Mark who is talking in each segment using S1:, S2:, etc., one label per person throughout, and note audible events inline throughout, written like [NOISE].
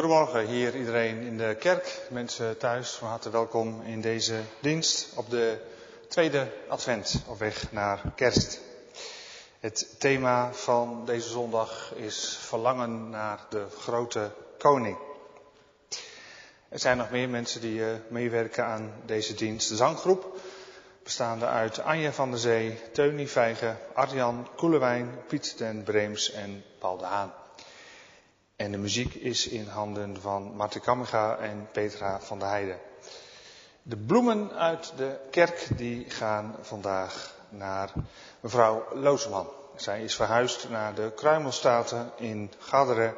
S1: Goedemorgen hier iedereen in de kerk, mensen thuis, van harte welkom in deze dienst op de tweede advent op weg naar kerst. Het thema van deze zondag is verlangen naar de grote koning. Er zijn nog meer mensen die eh, meewerken aan deze dienst. De zanggroep, bestaande uit Anja van der Zee, Teunie Vijgen, Arjan Koelewijn, Piet den Breems en Paul de Haan. En de muziek is in handen van Martin Kamminga en Petra van der Heijden. De bloemen uit de kerk die gaan vandaag naar mevrouw Loosman. Zij is verhuisd naar de Kruimelstaten in Gadderen.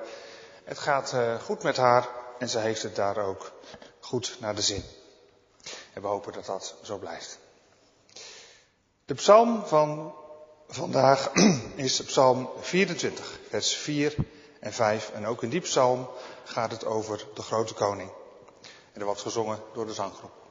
S1: Het gaat uh, goed met haar en ze heeft het daar ook goed naar de zin. En we hopen dat dat zo blijft. De psalm van vandaag [CLEARS THROAT] is psalm 24, vers 4 en 5. En ook in die psalm gaat het over de grote koning. En er wordt gezongen door de zanggroep.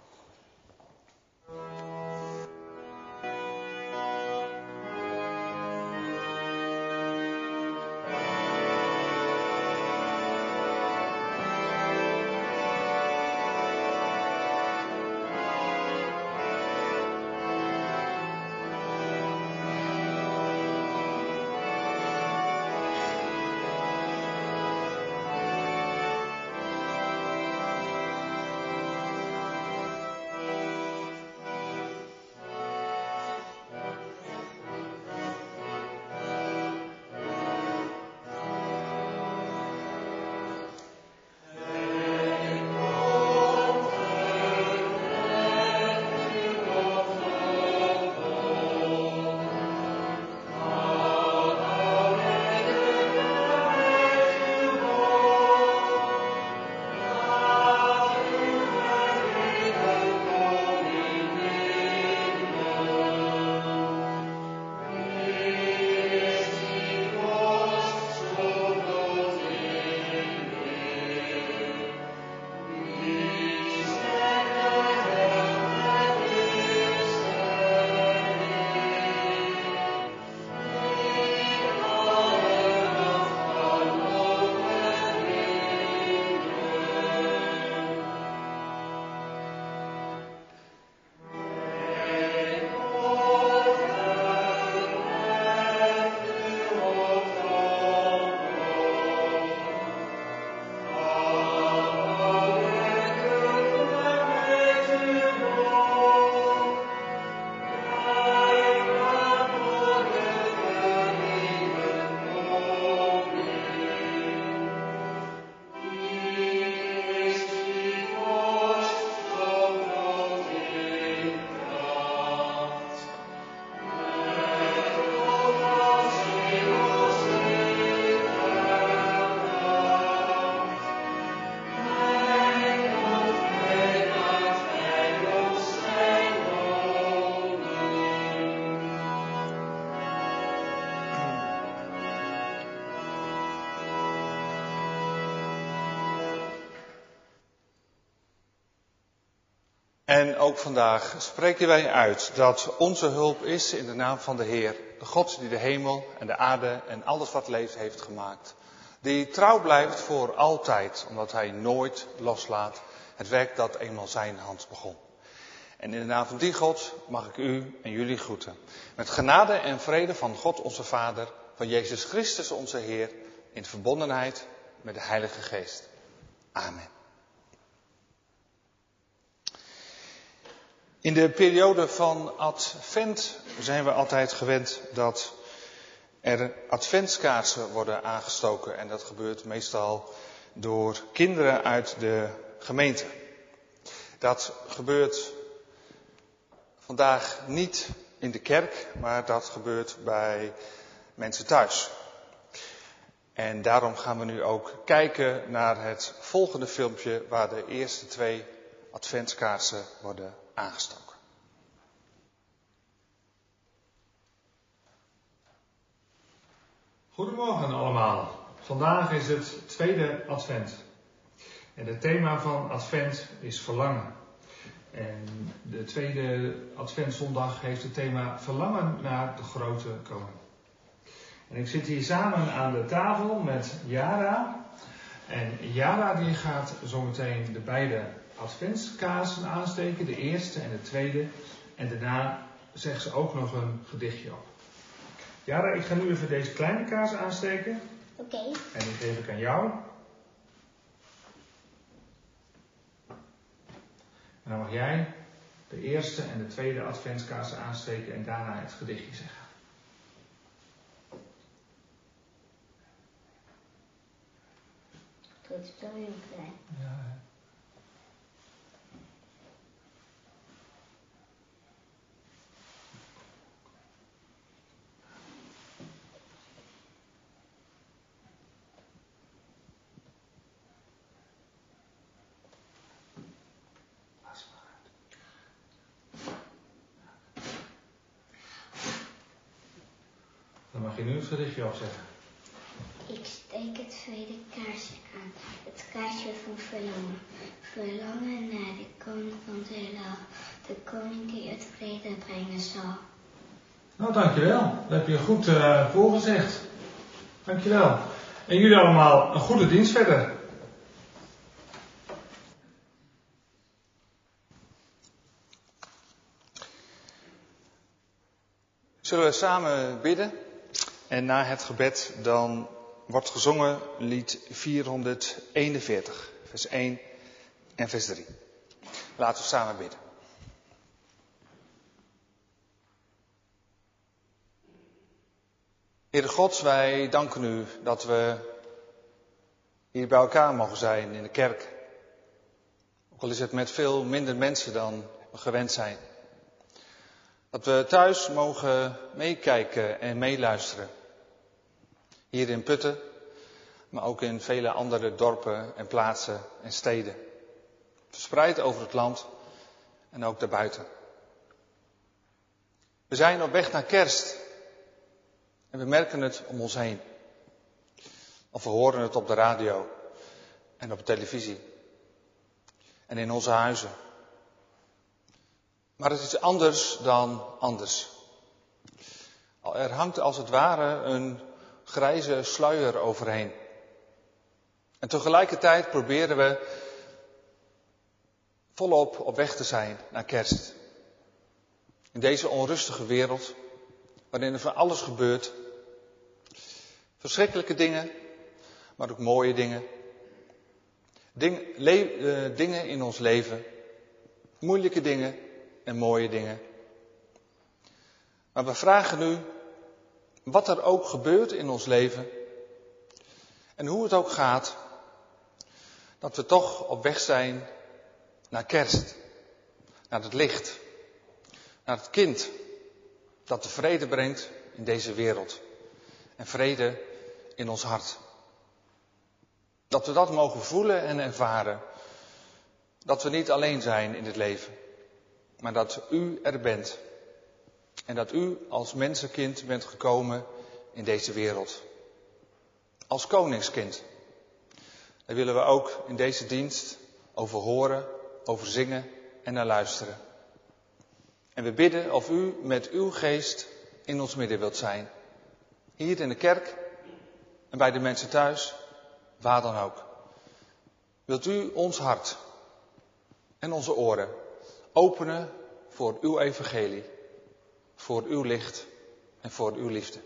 S1: En ook vandaag spreken wij uit dat onze hulp is in de naam van de Heer, de God die de hemel en de aarde en alles wat leeft heeft gemaakt. Die trouw blijft voor altijd, omdat Hij nooit loslaat het werk dat eenmaal Zijn hand begon. En in de naam van die God mag ik u en jullie groeten. Met genade en vrede van God onze Vader, van Jezus Christus onze Heer, in verbondenheid met de Heilige Geest. Amen. In de periode van Advent zijn we altijd gewend dat er adventskaarsen worden aangestoken. En dat gebeurt meestal door kinderen uit de gemeente. Dat gebeurt vandaag niet in de kerk, maar dat gebeurt bij mensen thuis. En daarom gaan we nu ook kijken naar het volgende filmpje waar de eerste twee adventskaarsen worden aangestoken.
S2: Goedemorgen allemaal. Vandaag is het tweede advent. En het thema van advent is verlangen. En de tweede adventzondag heeft het thema verlangen naar de grote koning. En ik zit hier samen aan de tafel met Yara En Jara die gaat zometeen de beide adventskaarsen aansteken, de eerste en de tweede. En daarna zegt ze ook nog een gedichtje op. Jara, ik ga nu even deze kleine kaars aansteken.
S3: Oké.
S2: En die geef ik aan jou. En dan mag jij de eerste en de tweede adventskaarsen aansteken en daarna het gedichtje zeggen.
S3: Het is wel heel klein.
S2: Ja, mag je nu het gedichtje opzeggen.
S3: Ik steek het tweede kaarsje aan. Het kaarsje van verlangen. Verlangen naar de koning van het heelal. De koning die het vrede brengen zal.
S2: Nou, dankjewel. Dat heb je goed eh, voorgezegd. Dankjewel. En jullie allemaal een goede dienst verder.
S1: Zullen we samen bidden? En na het gebed dan wordt gezongen lied 441, vers 1 en vers 3. Laten we samen bidden. Heere God, wij danken u dat we hier bij elkaar mogen zijn in de kerk. Ook al is het met veel minder mensen dan we gewend zijn. Dat we thuis mogen meekijken en meeluisteren. Hier in Putten, maar ook in vele andere dorpen en plaatsen en steden. Verspreid over het land en ook daarbuiten. We zijn op weg naar kerst. En we merken het om ons heen. Of we horen het op de radio en op de televisie. En in onze huizen. Maar het is anders dan anders. Er hangt als het ware een grijze sluier overheen. En tegelijkertijd proberen we volop op weg te zijn naar kerst. In deze onrustige wereld, waarin er van alles gebeurt. Verschrikkelijke dingen, maar ook mooie dingen. Ding, le, uh, dingen in ons leven. Moeilijke dingen en mooie dingen. Maar we vragen nu wat er ook gebeurt in ons leven en hoe het ook gaat, dat we toch op weg zijn naar kerst, naar het licht, naar het kind dat de vrede brengt in deze wereld en vrede in ons hart. Dat we dat mogen voelen en ervaren. Dat we niet alleen zijn in het leven, maar dat u er bent. En dat u als mensenkind bent gekomen in deze wereld. Als koningskind. Daar willen we ook in deze dienst over horen, over zingen en naar luisteren. En we bidden of u met uw geest in ons midden wilt zijn. Hier in de kerk en bij de mensen thuis, waar dan ook. Wilt u ons hart en onze oren openen voor uw evangelie, voor uw licht en voor uw liefde.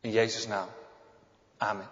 S1: In Jezus' naam. Amen.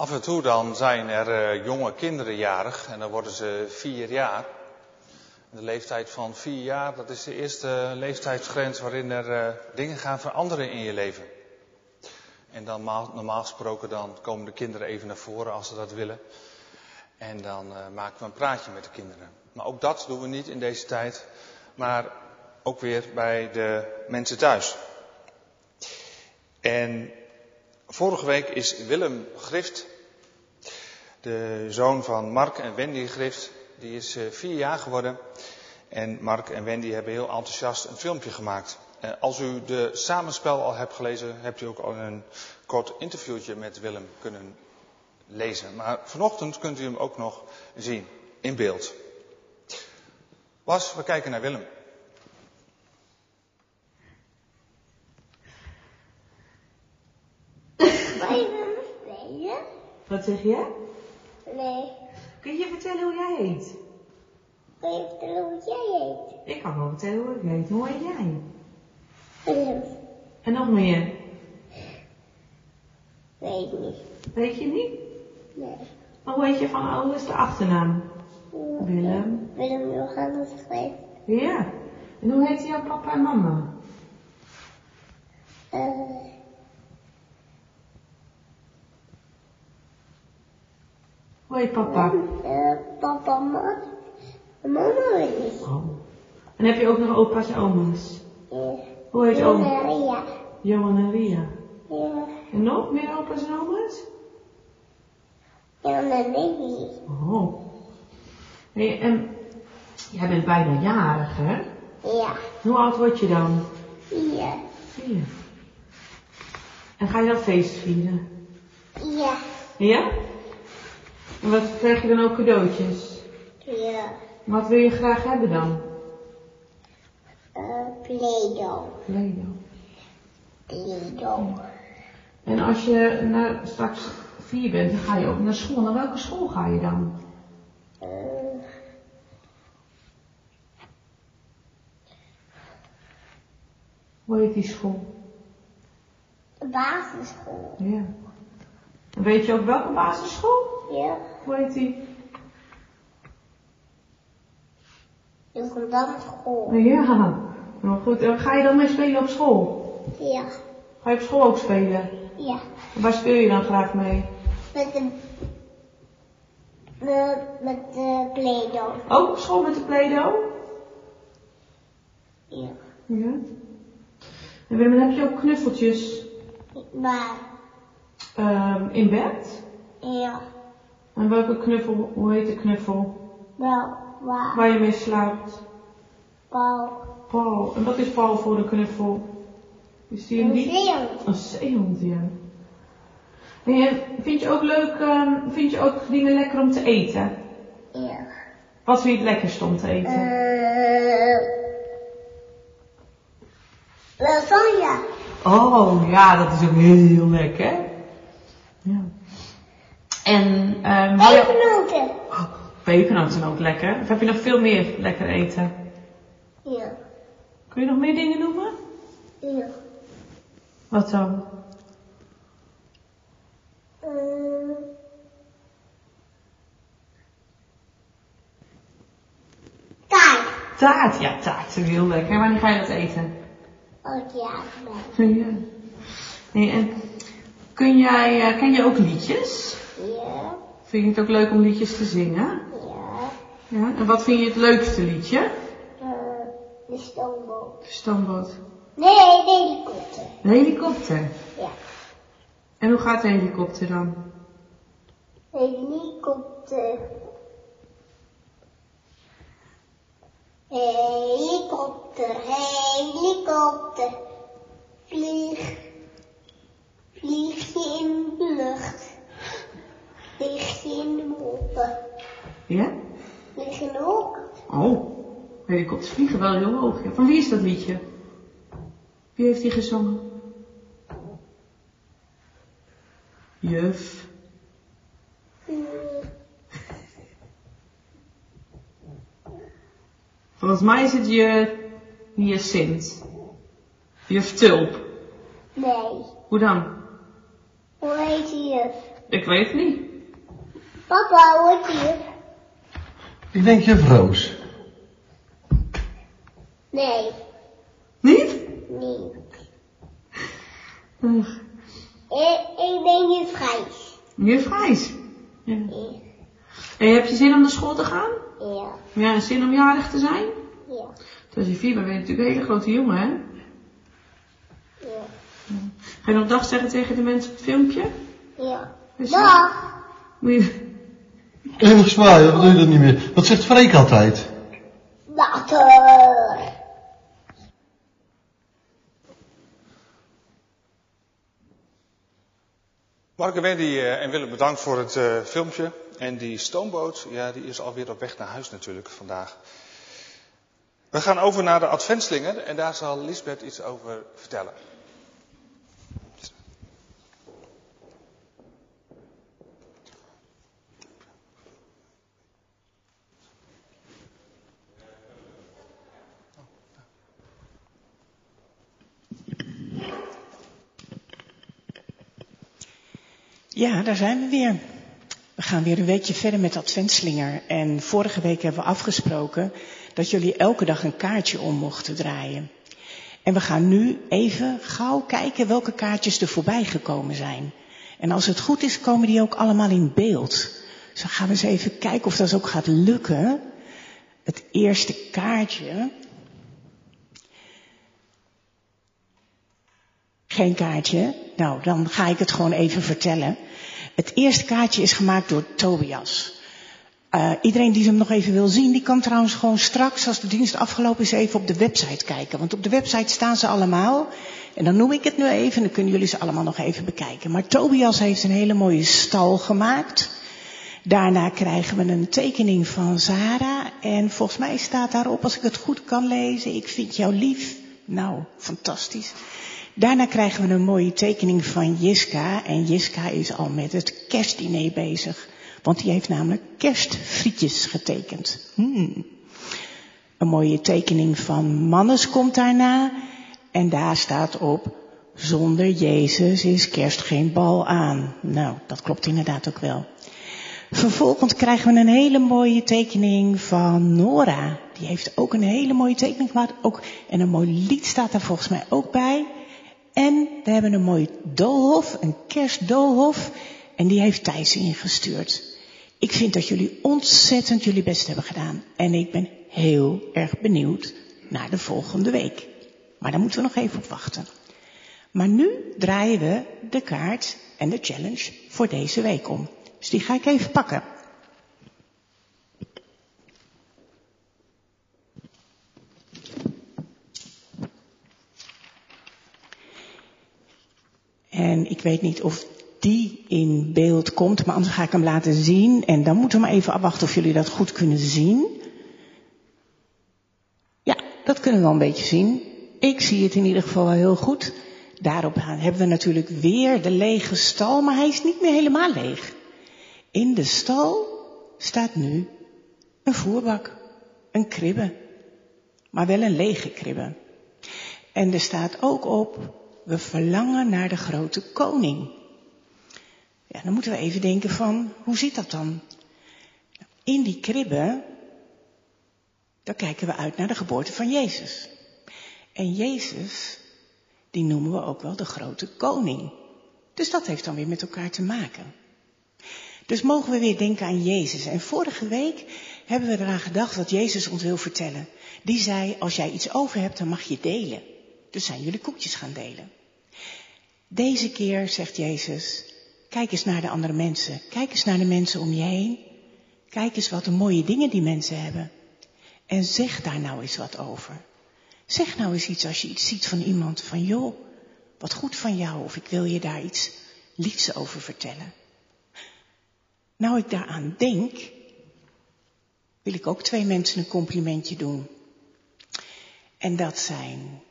S1: Af en toe dan zijn er eh, jonge kinderen jarig en dan worden ze vier jaar. De leeftijd van vier jaar, dat is de eerste leeftijdsgrens waarin er eh, dingen gaan veranderen in je leven. En dan normaal gesproken dan komen de kinderen even naar voren als ze dat willen. En dan eh, maken we een praatje met de kinderen. Maar ook dat doen we niet in deze tijd, maar ook weer bij de mensen thuis. En vorige week is Willem Grift, de zoon van Mark en Wendy Grift, die is eh, vier jaar geworden. En Mark en Wendy hebben heel enthousiast een filmpje gemaakt. Eh, als u de samenspel al hebt gelezen, hebt u ook al een kort interviewtje met Willem kunnen lezen. Maar vanochtend kunt u hem ook nog zien in beeld. Was, we kijken naar Willem.
S4: Wat zeg je?
S3: Nee.
S4: Kun je vertellen hoe jij heet?
S3: Kun je vertellen hoe jij heet?
S4: Ik kan wel vertellen hoe ik heet. Hoe heet jij?
S3: Willem.
S4: En nog meer?
S3: Weet niet.
S4: Weet je niet?
S3: Nee.
S4: Maar hoe heet je van ouders de achternaam? Willem.
S3: Willem Johannes Grift.
S4: Ja. En hoe heet jouw papa en mama?
S3: Uh,
S4: Hoe heet papa?
S3: uh, papa, mama. Mama niet.
S4: Oh. En heb je ook nog opa's en oma's?
S3: Ja.
S4: Hoe heet
S3: Johan
S4: oma?
S3: en Ria.
S4: Johan en Ria.
S3: Ja.
S4: En nog meer opa's en oma's?
S3: Jan en Lily.
S4: Oh. Hey, en jij bent bijna jarig, hè?
S3: Ja.
S4: Hoe oud word je dan?
S3: Ja.
S4: Vier. En ga je dan feest vieren?
S3: Ja.
S4: Ja? En wat krijg je dan ook cadeautjes?
S3: Ja.
S4: Wat wil je graag hebben dan?
S3: Uh, Play-Doh.
S4: Play-Doh.
S3: Play-Doh.
S4: En als je naar, straks vier bent, dan ga je ook naar school. Naar welke school ga je dan?
S3: Uh,
S4: Hoe heet die school?
S3: basisschool.
S4: Ja. Weet je ook welke basisschool?
S3: Ja.
S4: Hoe heet die?
S3: Naar school.
S4: Ja. Nou goed, en ga je dan mee spelen op school?
S3: Ja.
S4: Ga je op school ook spelen?
S3: Ja.
S4: En waar speel je dan graag mee?
S3: Met de... Met, met de Play-Doh.
S4: Ook op school met de Play-Doh?
S3: Ja.
S4: Ja. En Willem, heb je ook knuffeltjes
S3: Waar?
S4: ehm, in bed?
S3: Ja.
S4: En welke knuffel, hoe heet de knuffel?
S3: Wel, waar?
S4: Waar je mee slaapt?
S3: Paul.
S4: Paul. En wat is Paul voor een knuffel? Is die een
S3: zeehond.
S4: Een zeehond, ja. Vind je ook leuk, ehm, vind je ook dingen lekker om te eten?
S3: Ja.
S4: Wat vind je het lekkerst om te eten?
S3: Eh... Lasagne.
S4: Oh, ja, dat is ook heel lekker. Ja. En, ehm hou je-
S3: Pepernoten.
S4: Oh, pepernoten ook lekker. Of heb je nog veel meer lekker eten?
S3: Ja.
S4: Kun je nog meer dingen noemen?
S3: Ja.
S4: Wat dan?
S3: Eh... Taart.
S4: Taart. Ja, taart is heel lekker. Wanneer ga je dat eten?
S3: Oh ja. [LAUGHS]
S4: Ja. Nee, en kun jij, eh, ken je ook liedjes?
S3: Ja.
S4: Vind je het ook leuk om liedjes te zingen?
S3: Ja.
S4: Ja. En wat vind je het leukste liedje?
S3: Eh, de stoomboot.
S4: De stoomboot.
S3: Nee, de helikopter.
S4: De helikopter.
S3: Ja.
S4: En hoe gaat de helikopter dan?
S3: Helikopter. Helikopter, helikopter. Vlieg. Vlieg je in de lucht. Je in de wolken.
S4: Ja?
S3: Je in de hoek.
S4: Oh, helikopters vliegen wel heel hoog. Ja. Van wie is dat liedje? Wie heeft die gezongen? Juf. Volgens mij is het je Hyacint. Juf Tulp.
S3: Nee.
S4: Hoe dan?
S3: Hoe heet je juf?
S4: Ik weet het niet.
S3: Papa, hoort hier?
S5: Ik denk juf Roos.
S3: Nee,
S4: Niet?
S3: niet.
S4: Ugh.
S3: Ik, ik denk je Vrijs.
S4: Juf Gijs. Ja.
S3: Ja.
S4: En heb je zin om naar school te gaan?
S3: Ja.
S4: Ja, en zin om jarig te zijn?
S3: Ja.
S4: Als je vier bent, ben je natuurlijk een hele grote jongen, hè?
S3: Ja.
S4: Ga je nog dag zeggen tegen de mensen op het filmpje?
S3: Ja.
S4: Je-
S3: Dag.
S4: Moet je...
S5: Even zwaaien, wat doe je dat niet meer? Wat zegt Freek altijd?
S3: Later.
S1: Mark en Wendy eh, en Willem bedankt voor het eh, filmpje. En die stoomboot, ja, die is alweer op weg naar huis natuurlijk vandaag. We gaan over naar de adventslinger en daar zal Lisbeth iets over vertellen.
S6: Ja, daar zijn we weer. We gaan weer een weekje verder met Adventslinger. En vorige week hebben we afgesproken dat jullie elke dag een kaartje om mochten draaien. En we gaan nu even gauw kijken welke kaartjes er voorbij gekomen zijn. En als het goed is, komen die ook allemaal in beeld. Dus dan gaan we eens even kijken of dat ook gaat lukken. Het eerste kaartje. Geen kaartje? Nou, dan ga ik het gewoon even vertellen. Het eerste kaartje is gemaakt door Tobias. Uh, iedereen die hem nog even wil zien, die kan trouwens gewoon straks, als de dienst afgelopen is, even op de website kijken. Want op de website staan ze allemaal. En dan noem ik het nu even, en dan kunnen jullie ze allemaal nog even bekijken. Maar Tobias heeft een hele mooie stal gemaakt. Daarna krijgen we een tekening van Sarah. En volgens mij staat daarop, als ik het goed kan lezen, ik vind jou lief. Nou, fantastisch. Daarna krijgen we een mooie tekening van Jiska. En Jiska is al met het kerstdiner bezig. Want die heeft namelijk kerstfrietjes getekend. Hmm. Een mooie tekening van Mannes komt daarna. En daar staat op, zonder Jezus is kerst geen bal aan. Nou, dat klopt inderdaad ook wel. Vervolgens krijgen we een hele mooie tekening van Nora. Die heeft ook een hele mooie tekening gemaakt. Ook, en een mooi lied staat daar volgens mij ook bij. En we hebben een mooi doolhof, een kerstdoolhof. En die heeft Thijs ingestuurd. Ik vind dat jullie ontzettend jullie best hebben gedaan. En ik ben heel erg benieuwd naar de volgende week. Maar daar moeten we nog even op wachten. Maar nu draaien we de kaart en de challenge voor deze week om. Dus die ga ik even pakken. En ik weet niet of die in beeld komt, maar anders ga ik hem laten zien. En dan moeten we maar even afwachten of jullie dat goed kunnen zien. Ja, dat kunnen we wel een beetje zien. Ik zie het in ieder geval wel heel goed. Daarop hebben we natuurlijk weer de lege stal, maar hij is niet meer helemaal leeg. In de stal staat nu een voerbak, een kribbe, maar wel een lege kribbe. En er staat ook op, we verlangen naar de grote koning. Ja, dan moeten we even denken van, hoe zit dat dan? In die kribbe, daar kijken we uit naar de geboorte van Jezus. En Jezus, die noemen we ook wel de grote koning. Dus dat heeft dan weer met elkaar te maken. Dus mogen we weer denken aan Jezus. En vorige week hebben we eraan gedacht wat Jezus ons wil vertellen. Die zei, als jij iets over hebt, dan mag je delen. Dus zijn jullie koekjes gaan delen. Deze keer zegt Jezus, kijk eens naar de andere mensen. Kijk eens naar de mensen om je heen. Kijk eens wat de mooie dingen die mensen hebben. En zeg daar nou eens wat over. Zeg nou eens iets als je iets ziet van iemand van joh, wat goed van jou of ik wil je daar iets liefs over vertellen. Nou ik daaraan denk, wil ik ook twee mensen een complimentje doen. En dat zijn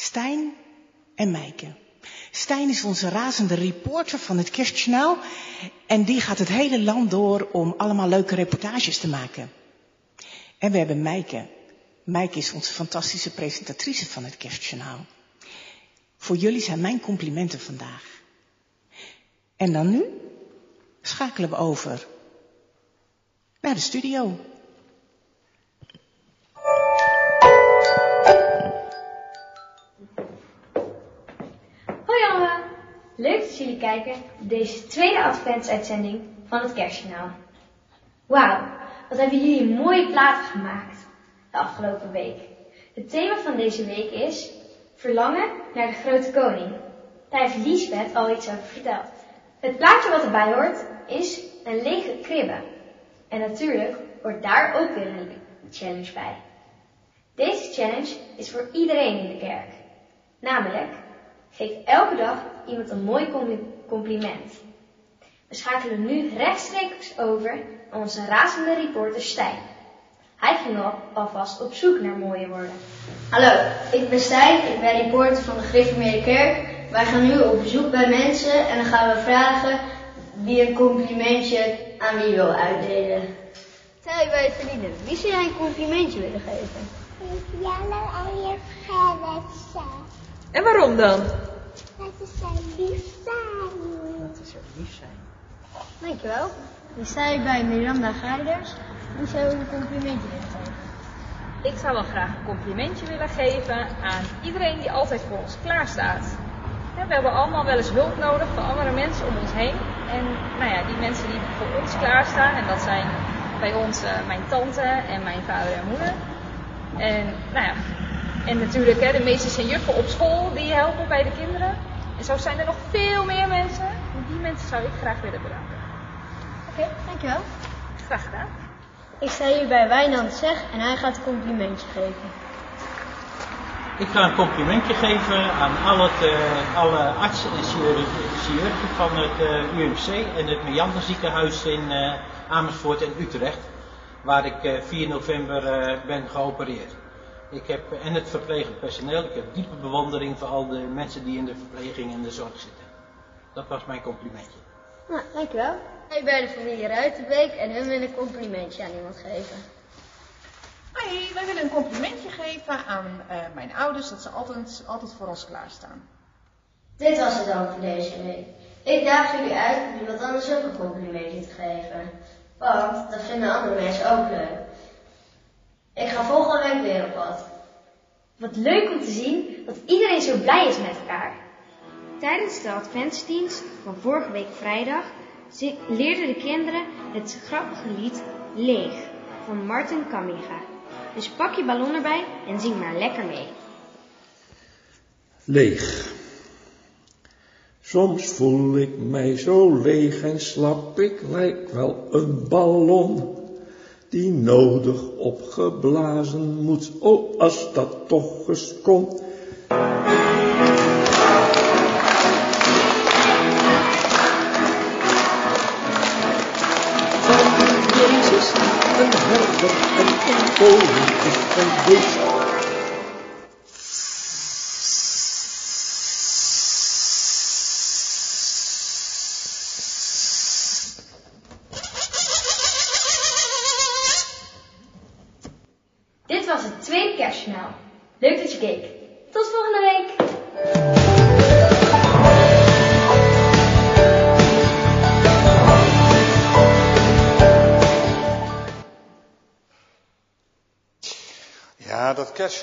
S6: Stijn en Meike. Stijn is onze razende reporter van het Kerstjournaal. En die gaat het hele land door om allemaal leuke reportages te maken. En we hebben Meike. Meike is onze fantastische presentatrice van het Kerstjournaal. Voor jullie zijn mijn complimenten vandaag. En dan nu schakelen we over naar de studio.
S7: Leuk dat jullie kijken deze tweede adventsuitzending van het Kerstjournaal. Wauw, wat hebben jullie mooie platen gemaakt de afgelopen week. Het thema van deze week is Verlangen naar de Grote Koning. Daar heeft Liesbeth al iets over verteld. Het plaatje wat erbij hoort is een lege kribbe. En natuurlijk hoort daar ook weer een challenge bij. Deze challenge is voor iedereen in de kerk. Namelijk, geef elke dag iemand een mooi compliment. We schakelen nu rechtstreeks over naar onze razende reporter Stijn. Hij ging al, alvast op zoek naar mooie woorden.
S8: Hallo, ik ben Stijn, ik ben reporter van de Gereformeerde Kerk. Wij gaan nu op bezoek bij mensen en dan gaan we vragen wie een complimentje aan wie wil uitdelen. Stel bij vrienden, wie zou jij een complimentje willen geven?
S3: Jelle en je Gerritsen.
S9: En waarom dan?
S3: Dat is zo lief zijn.
S9: Dat is zo lief zijn.
S8: Dankjewel. Ik sta bij Miranda Geiders. Wie zou een complimentje willen geven?
S9: Ik zou wel graag een complimentje willen geven aan iedereen die altijd voor ons klaarstaat. We hebben allemaal wel eens hulp nodig van andere mensen om ons heen. En nou ja, die mensen die voor ons klaarstaan, en dat zijn bij ons uh, mijn tante en mijn vader en moeder. En nou ja, en natuurlijk hè, de meesters en juffen op school die helpen bij de kinderen. En zo zijn er nog veel meer mensen. En die mensen zou ik graag willen bedanken.
S8: Oké, okay, dankjewel.
S9: Graag gedaan.
S8: Ik sta hier bij Wijnand Zeg en hij gaat een complimentje geven.
S10: Ik ga een complimentje geven aan alle, uh, alle artsen en chirurgen van het uh, UMC en het Meander ziekenhuis in uh, Amersfoort en Utrecht, waar ik 4 november ben geopereerd. Ik heb, en het verplegend personeel, ik heb diepe bewondering voor al de mensen die in de verpleging en de zorg zitten. Dat was mijn complimentje.
S8: Nou, dankjewel. Ik ben de familie Ruitenbeek en hun willen een complimentje aan iemand geven.
S11: Hoi, wij willen een complimentje geven aan uh, mijn ouders dat ze altijd, altijd voor ons klaarstaan.
S8: Dit was het dan voor deze week. Ik daag jullie uit om iemand anders ook een complimentje te geven. Want dat vinden andere mensen ook leuk. Ik ga volgende week weer op pad.
S7: Wat leuk om te zien dat iedereen zo blij is met elkaar. Tijdens de adventsdienst van vorige week vrijdag leerden de kinderen het grappige lied Leeg van Martin Kamiga. Dus pak je ballon erbij en zing maar lekker mee.
S12: Leeg. Soms voel ik mij zo leeg en slap, ik lijk wel een ballon die nodig opgeblazen moet. Oh, als dat toch eens kon. een helder en een koning is geweest.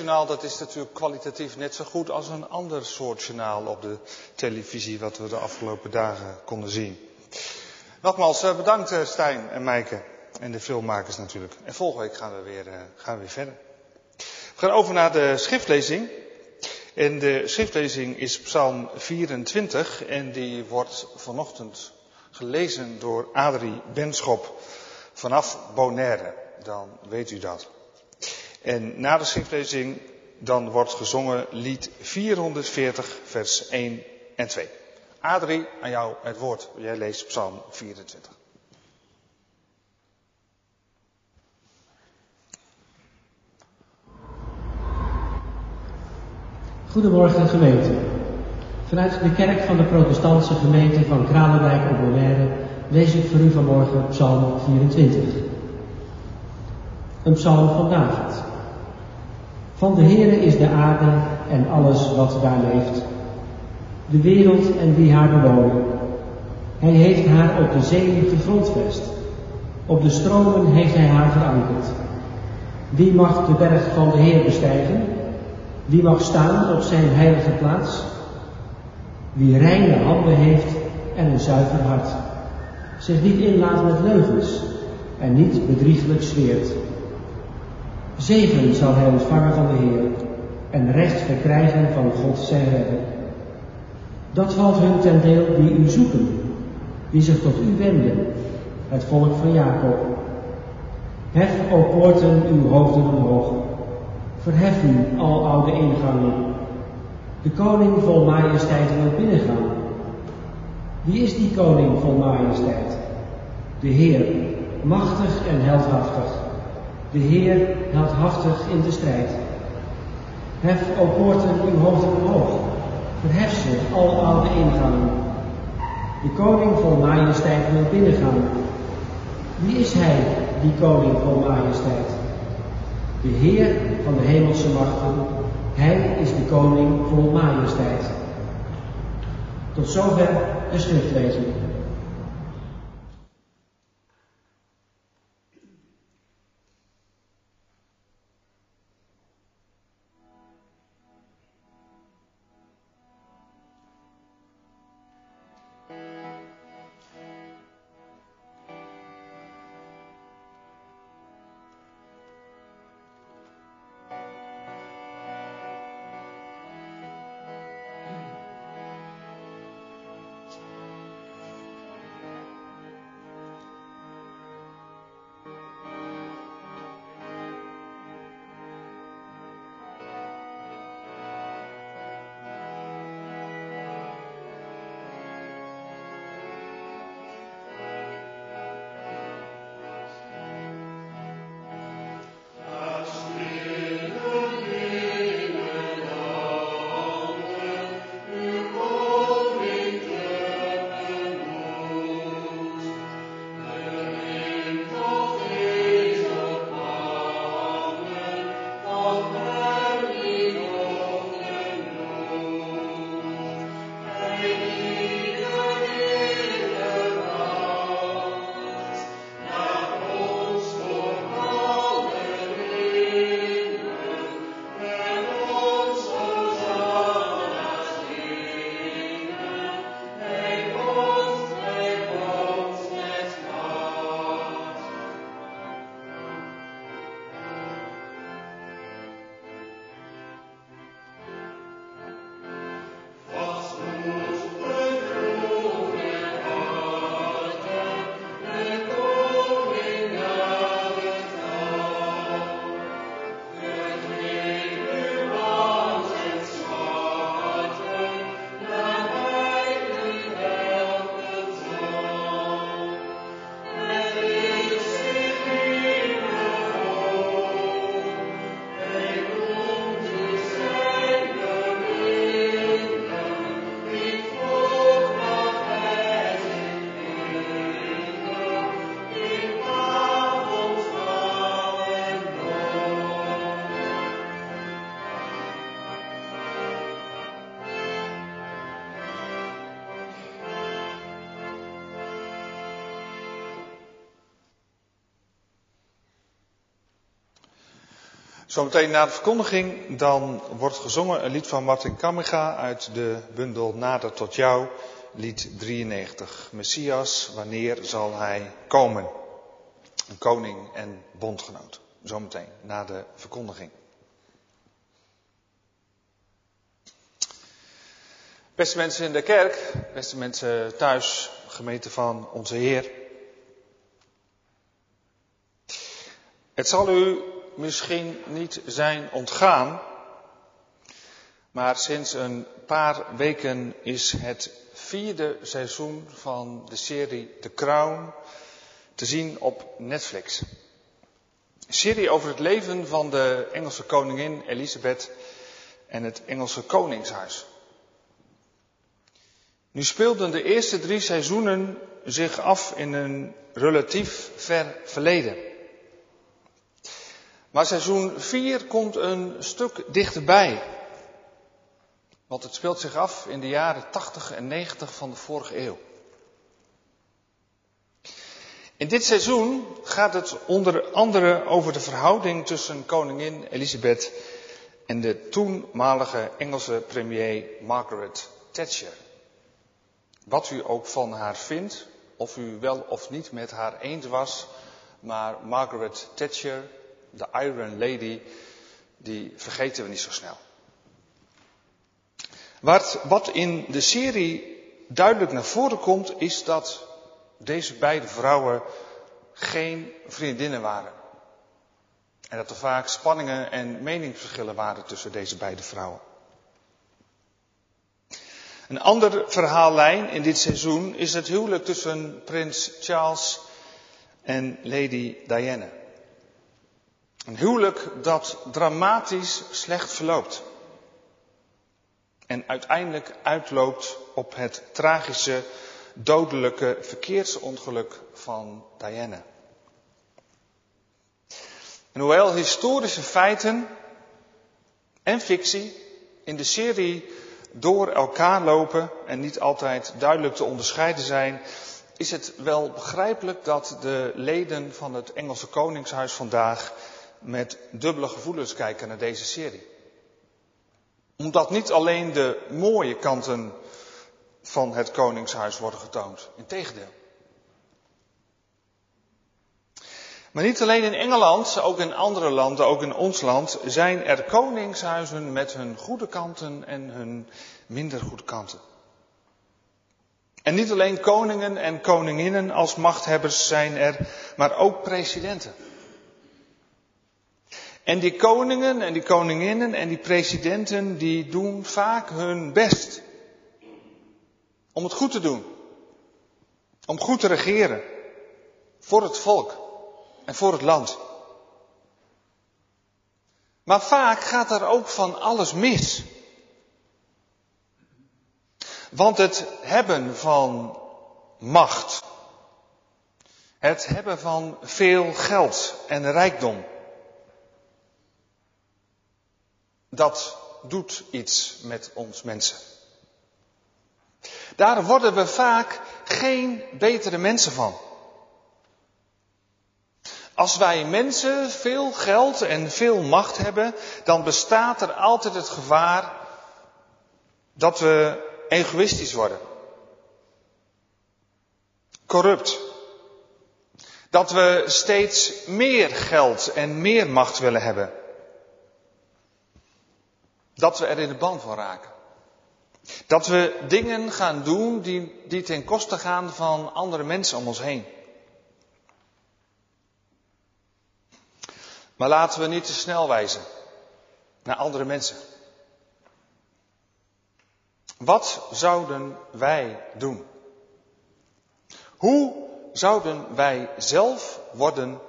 S1: Dat is natuurlijk kwalitatief net zo goed als een ander soort journaal op de televisie wat we de afgelopen dagen konden zien. Nogmaals eh, bedankt eh, Stijn en Mijke en de filmmakers natuurlijk. En volgende week gaan we weer, uh, gaan we weer verder. We gaan over naar de schriftlezing. En de schriftlezing is Psalm 24 en die wordt vanochtend gelezen door Adrie Benschop vanaf Bonaire. Dan weet u dat. En na de schriftlezing dan wordt gezongen lied 440 vers 1 en 2. Adrie, aan jou het woord. Jij leest Psalm 24.
S13: Goedemorgen gemeente. Vanuit de kerk van de protestantse gemeente van Kralendijk op Bonaire lees ik voor u vanmorgen Psalm 24. Een psalm van David. Van de Heere is de aarde en alles wat daar leeft, de wereld en wie haar bewonen. Hij heeft haar op de zee gegrondvest. Op de stromen heeft hij haar verankerd. Wie mag de berg van de Heer bestijgen? Wie mag staan op zijn heilige plaats? Wie reine handen heeft en een zuiver hart. Zich niet inlaat met leugens en niet bedrieglijk zweert. Zegen zal hij ontvangen van de Heer en recht verkrijgen van God zijn redder. Dat valt hun ten deel die u zoeken, die zich tot u wenden, het volk van Jacob. Hef, o poorten, uw hoofden omhoog. Verhef u, al oude ingangen. De koning vol majesteit wil binnengaan. Wie is die koning vol majesteit? De Heer, machtig en heldhaftig. De Heer heldhaftig in de strijd. Hef, o poorten, uw hoofden omhoog. Verhef zich, al oude ingangen. De koning vol majesteit wil binnengaan. Wie is hij, die koning vol majesteit? De Heer van de hemelse machten, hij is de koning vol majesteit. Tot zover de schriftlezing.
S1: Zometeen na de verkondiging dan wordt gezongen een lied van Martin Kamiga uit de bundel Nader tot jou, lied 93. Messias, wanneer zal hij komen? Een koning en bondgenoot. Zometeen na de verkondiging. Beste mensen in de kerk, beste mensen thuis, gemeente van onze Heer. Het zal u misschien niet zijn ontgaan, maar sinds een paar weken is het vierde seizoen van de serie The Crown te zien op Netflix. Een serie over het leven van de Engelse koningin Elisabeth en het Engelse koningshuis. Nu speelden de eerste drie seizoenen zich af in een relatief ver verleden. Maar seizoen 4 komt een stuk dichterbij. Want het speelt zich af in de jaren 80 en 90 van de vorige eeuw. In dit seizoen gaat het onder andere over de verhouding tussen koningin Elisabeth en de toenmalige Engelse premier Margaret Thatcher. Wat u ook van haar vindt, of u wel of niet met haar eens was, maar Margaret Thatcher, de Iron Lady, die vergeten we niet zo snel. Wat, wat in de serie duidelijk naar voren komt, is dat deze beide vrouwen geen vriendinnen waren. En dat er vaak spanningen en meningsverschillen waren tussen deze beide vrouwen. Een andere verhaallijn in dit seizoen is het huwelijk tussen prins Charles en Lady Diana. Een huwelijk dat dramatisch slecht verloopt. En uiteindelijk uitloopt op het tragische, dodelijke verkeersongeluk van Diana. En hoewel historische feiten en fictie in de serie door elkaar lopen en niet altijd duidelijk te onderscheiden zijn, is het wel begrijpelijk dat de leden van het Engelse Koningshuis vandaag met dubbele gevoelens kijken naar deze serie. Omdat niet alleen de mooie kanten van het Koningshuis worden getoond, integendeel. Maar niet alleen in Engeland, ook in andere landen, ook in ons land, zijn er koningshuizen met hun goede kanten en hun minder goede kanten. En niet alleen koningen en koninginnen als machthebbers zijn er, maar ook presidenten. En die koningen en die koninginnen en die presidenten, die doen vaak hun best om het goed te doen. Om goed te regeren. Voor het volk en voor het land. Maar vaak gaat er ook van alles mis. Want het hebben van macht, het hebben van veel geld en rijkdom, dat doet iets met ons mensen. Daar worden we vaak geen betere mensen van. Als wij mensen veel geld en veel macht hebben, dan bestaat er altijd het gevaar dat we egoïstisch worden. Corrupt. Dat we steeds meer geld en meer macht willen hebben. Dat we er in de band van raken. Dat we dingen gaan doen die, die ten koste gaan van andere mensen om ons heen. Maar laten we niet te snel wijzen naar andere mensen. Wat zouden wij doen? Hoe zouden wij zelf worden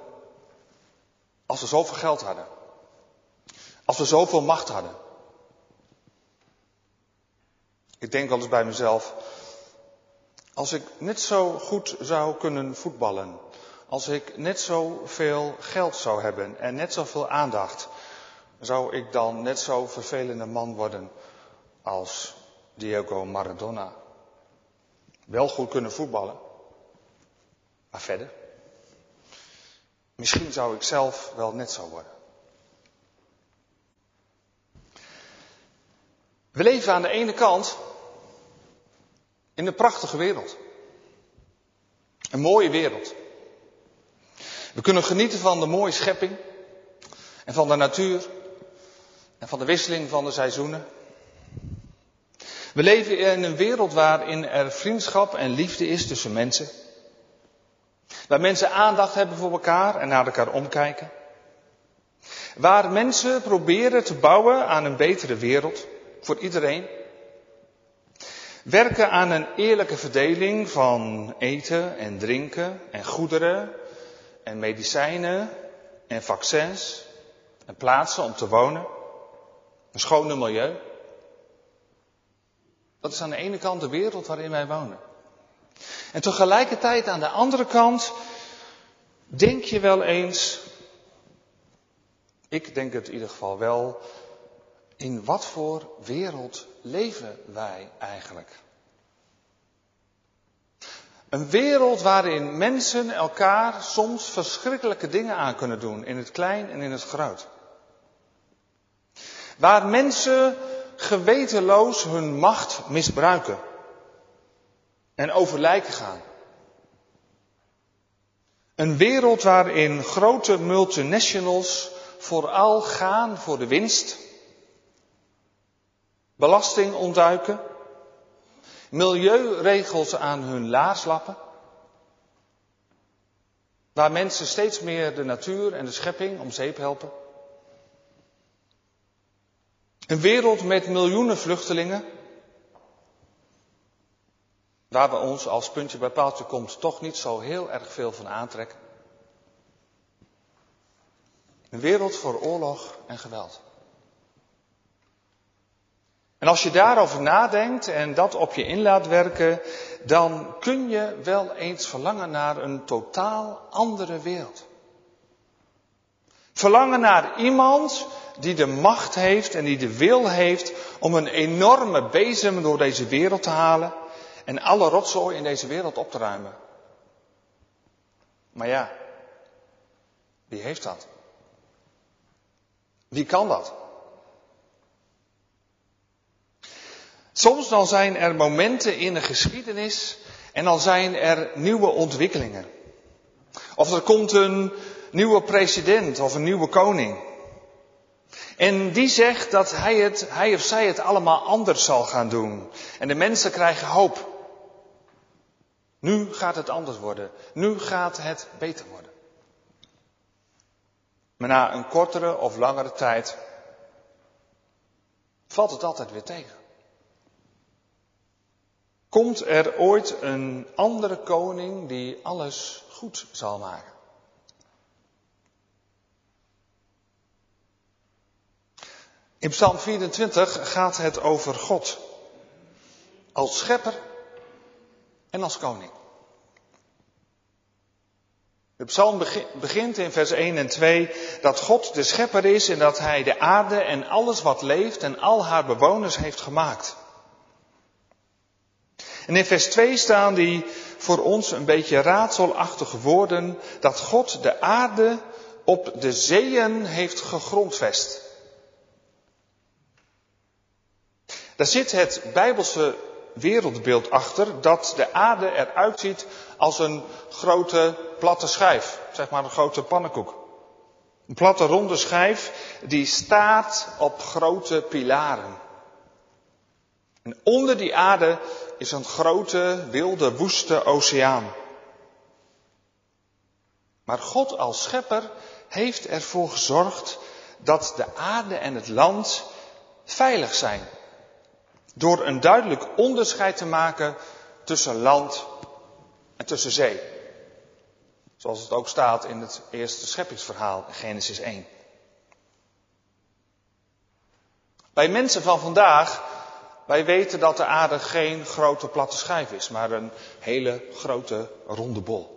S1: als we zoveel geld hadden? Als we zoveel macht hadden? Ik denk wel eens bij mezelf, als ik net zo goed zou kunnen voetballen, als ik net zoveel geld zou hebben en net zoveel aandacht, zou ik dan net zo vervelende man worden als Diego Maradona. Wel goed kunnen voetballen, maar verder. Misschien zou ik zelf wel net zo worden. We leven aan de ene kant in een prachtige wereld. Een mooie wereld. We kunnen genieten van de mooie schepping en van de natuur en van de wisseling van de seizoenen. We leven in een wereld waarin er vriendschap en liefde is tussen mensen. Waar mensen aandacht hebben voor elkaar en naar elkaar omkijken. Waar mensen proberen te bouwen aan een betere wereld voor iedereen. Werken aan een eerlijke verdeling van eten en drinken en goederen en medicijnen en vaccins en plaatsen om te wonen. Een schone milieu. Dat is aan de ene kant de wereld waarin wij wonen. En tegelijkertijd aan de andere kant denk je wel eens, ik denk het in ieder geval wel, in wat voor wereld leven wij eigenlijk? Een wereld waarin mensen elkaar soms verschrikkelijke dingen aan kunnen doen, in het klein en in het groot. Waar mensen gewetenloos hun macht misbruiken en over lijken gaan. Een wereld waarin grote multinationals vooral gaan voor de winst, belasting ontduiken, milieuregels aan hun laars lappen, waar mensen steeds meer de natuur en de schepping om zeep helpen. Een wereld met miljoenen vluchtelingen, waar we ons als puntje bij paaltje komt toch niet zo heel erg veel van aantrekken. Een wereld voor oorlog en geweld. En als je daarover nadenkt en dat op je in laat werken, dan kun je wel eens verlangen naar een totaal andere wereld. Verlangen naar iemand die de macht heeft en die de wil heeft om een enorme bezem door deze wereld te halen en alle rotzooi in deze wereld op te ruimen. Maar ja, wie heeft dat? Wie kan dat? Soms dan zijn er momenten in de geschiedenis en dan zijn er nieuwe ontwikkelingen. Of er komt een nieuwe president of een nieuwe koning. En die zegt dat hij, het, hij of zij het allemaal anders zal gaan doen. En de mensen krijgen hoop. Nu gaat het anders worden. Nu gaat het beter worden. Maar na een kortere of langere tijd valt het altijd weer tegen. Komt er ooit een andere koning die alles goed zal maken? In Psalm 24 gaat het over God als schepper en als koning. De psalm begint in vers 1 en 2 dat God de schepper is en dat hij de aarde en alles wat leeft en al haar bewoners heeft gemaakt. En in vers 2 staan die voor ons een beetje raadselachtige woorden dat God de aarde op de zeeën heeft gegrondvest. Daar zit het Bijbelse wereldbeeld achter dat de aarde eruit ziet als een grote platte schijf, zeg maar een grote pannenkoek. Een platte ronde schijf die staat op grote pilaren. En onder die aarde is een grote, wilde, woeste oceaan. Maar God als schepper heeft ervoor gezorgd dat de aarde en het land veilig zijn. Door een duidelijk onderscheid te maken tussen land en tussen zee. Zoals het ook staat in het eerste scheppingsverhaal in Genesis 1. Bij mensen van vandaag, wij weten dat de aarde geen grote platte schijf is, maar een hele grote ronde bol.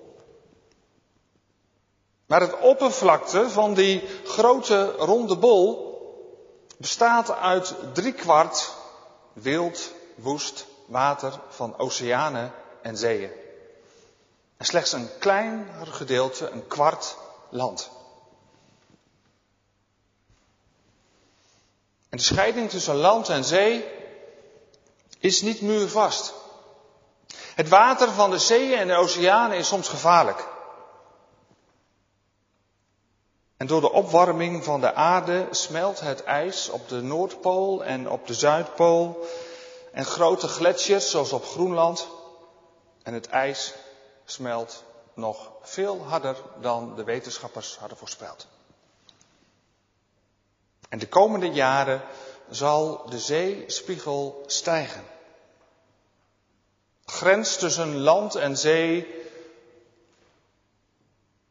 S1: Maar het oppervlakte van die grote ronde bol bestaat uit driekwart wild, woest water van oceanen en zeeën. En slechts een klein gedeelte, een kwart land. En de scheiding tussen land en zee is niet muurvast. Het water van de zeeën en de oceanen is soms gevaarlijk. En door de opwarming van de aarde smelt het ijs op de Noordpool en op de Zuidpool. En grote gletsjers zoals op Groenland. En het ijs smelt nog veel harder dan de wetenschappers hadden voorspeld. En de komende jaren zal de zeespiegel stijgen. Grens tussen land en zee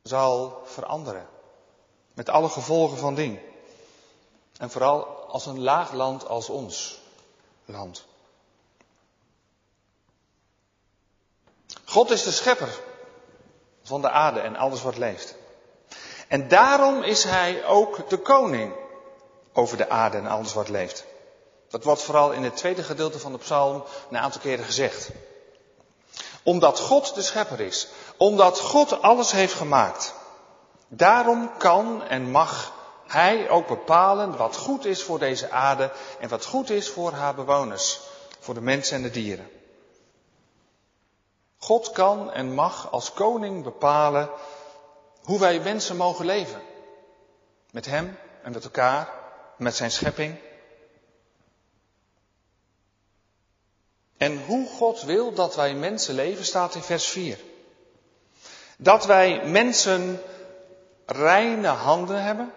S1: zal veranderen. Met alle gevolgen van dien. En vooral als een laag land als ons land. God is de schepper van de aarde en alles wat leeft. En daarom is hij ook de koning over de aarde en alles wat leeft. Dat wordt vooral in het tweede gedeelte van de psalm een aantal keren gezegd. Omdat God de schepper is. Omdat God alles heeft gemaakt. Daarom kan en mag Hij ook bepalen wat goed is voor deze aarde en wat goed is voor haar bewoners, voor de mensen en de dieren. God kan en mag als koning bepalen hoe wij mensen mogen leven. Met Hem en met elkaar, met Zijn schepping. En hoe God wil dat wij mensen leven staat in vers 4. Dat wij mensen reine handen hebben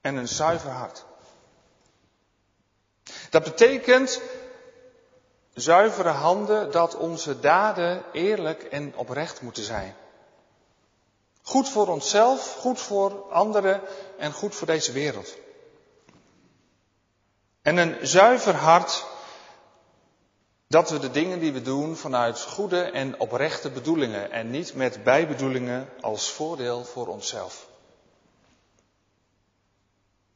S1: en een zuiver hart. Dat betekent zuivere handen dat onze daden eerlijk en oprecht moeten zijn. Goed voor onszelf, goed voor anderen en goed voor deze wereld. En een zuiver hart dat we de dingen die we doen vanuit goede en oprechte bedoelingen en niet met bijbedoelingen als voordeel voor onszelf.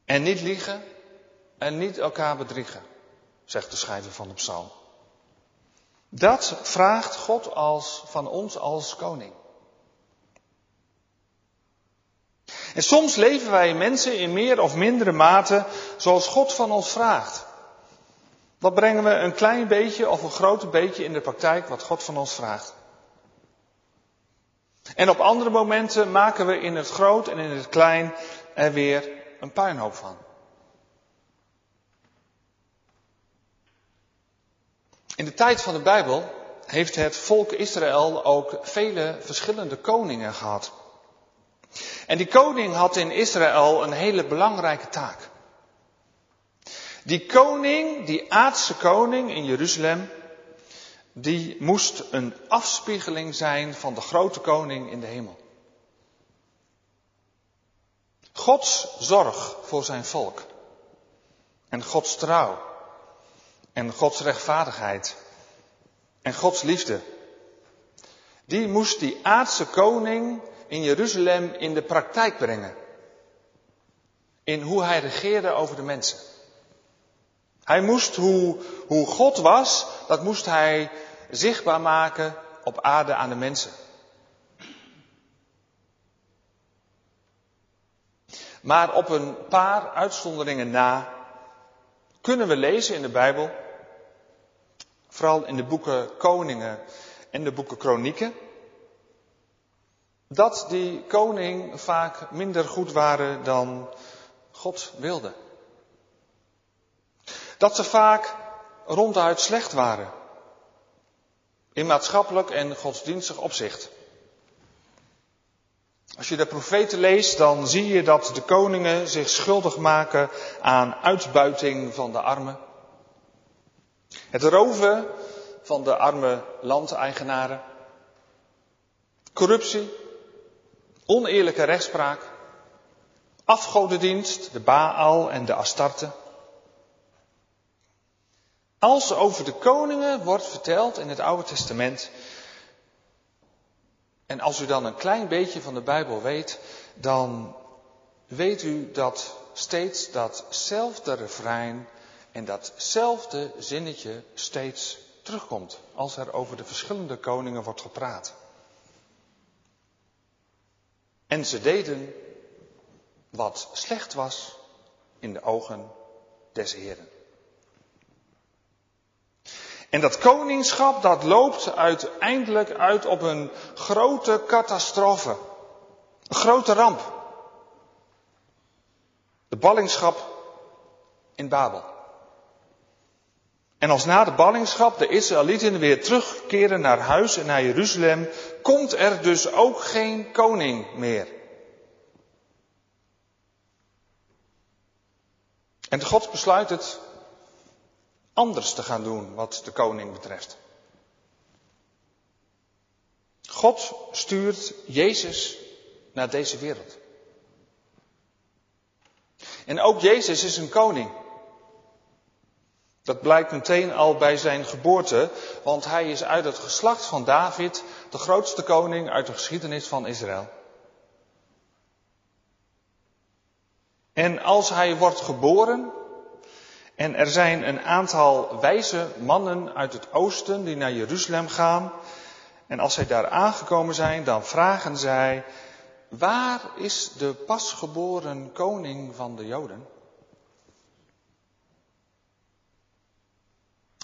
S1: En niet liegen en niet elkaar bedriegen, zegt de schrijver van de psalm. Dat vraagt God als, van ons als koning. En soms leven wij mensen in meer of mindere mate zoals God van ons vraagt. Wat brengen we een klein beetje of een groot beetje in de praktijk wat God van ons vraagt? En op andere momenten maken we in het groot en in het klein er weer een puinhoop van. In de tijd van de Bijbel heeft het volk Israël ook vele verschillende koningen gehad. En die koning had in Israël een hele belangrijke taak. Die koning, die aardse koning in Jeruzalem, die moest een afspiegeling zijn van de grote koning in de hemel. Gods zorg voor zijn volk. En Gods trouw. En Gods rechtvaardigheid. En Gods liefde. Die moest die aardse koning in Jeruzalem in de praktijk brengen. In hoe hij regeerde over de mensen. Hij moest hoe, hoe God was, dat moest hij zichtbaar maken op aarde aan de mensen. Maar op een paar uitzonderingen na kunnen we lezen in de Bijbel, vooral in de boeken Koningen en de boeken Kronieken, dat die koning vaak minder goed waren dan God wilde. Dat ze vaak ronduit slecht waren. In maatschappelijk en godsdienstig opzicht. Als je de profeten leest, dan zie je dat de koningen zich schuldig maken aan uitbuiting van de armen. Het roven van de arme landeigenaren. Corruptie. Oneerlijke rechtspraak. Afgodendienst, de Baal en de Astarte. Als over de koningen wordt verteld in het Oude Testament, en als u dan een klein beetje van de Bijbel weet, dan weet u dat steeds datzelfde refrein en datzelfde zinnetje steeds terugkomt als er over de verschillende koningen wordt gepraat. En ze deden wat slecht was in de ogen des Heren. En dat koningschap dat loopt uiteindelijk uit op een grote catastrofe. Een grote ramp. De ballingschap in Babel. En als na de ballingschap de Israëlieten weer terugkeren naar huis en naar Jeruzalem, komt er dus ook geen koning meer. En God besluit het anders te gaan doen wat de koning betreft. God stuurt Jezus naar deze wereld. En ook Jezus is een koning. Dat blijkt meteen al bij zijn geboorte, want hij is uit het geslacht van David de grootste koning uit de geschiedenis van Israël. En als hij wordt geboren, En er zijn een aantal wijze mannen uit het oosten die naar Jeruzalem gaan. En als zij daar aangekomen zijn, dan vragen zij, waar is de pasgeboren koning van de Joden?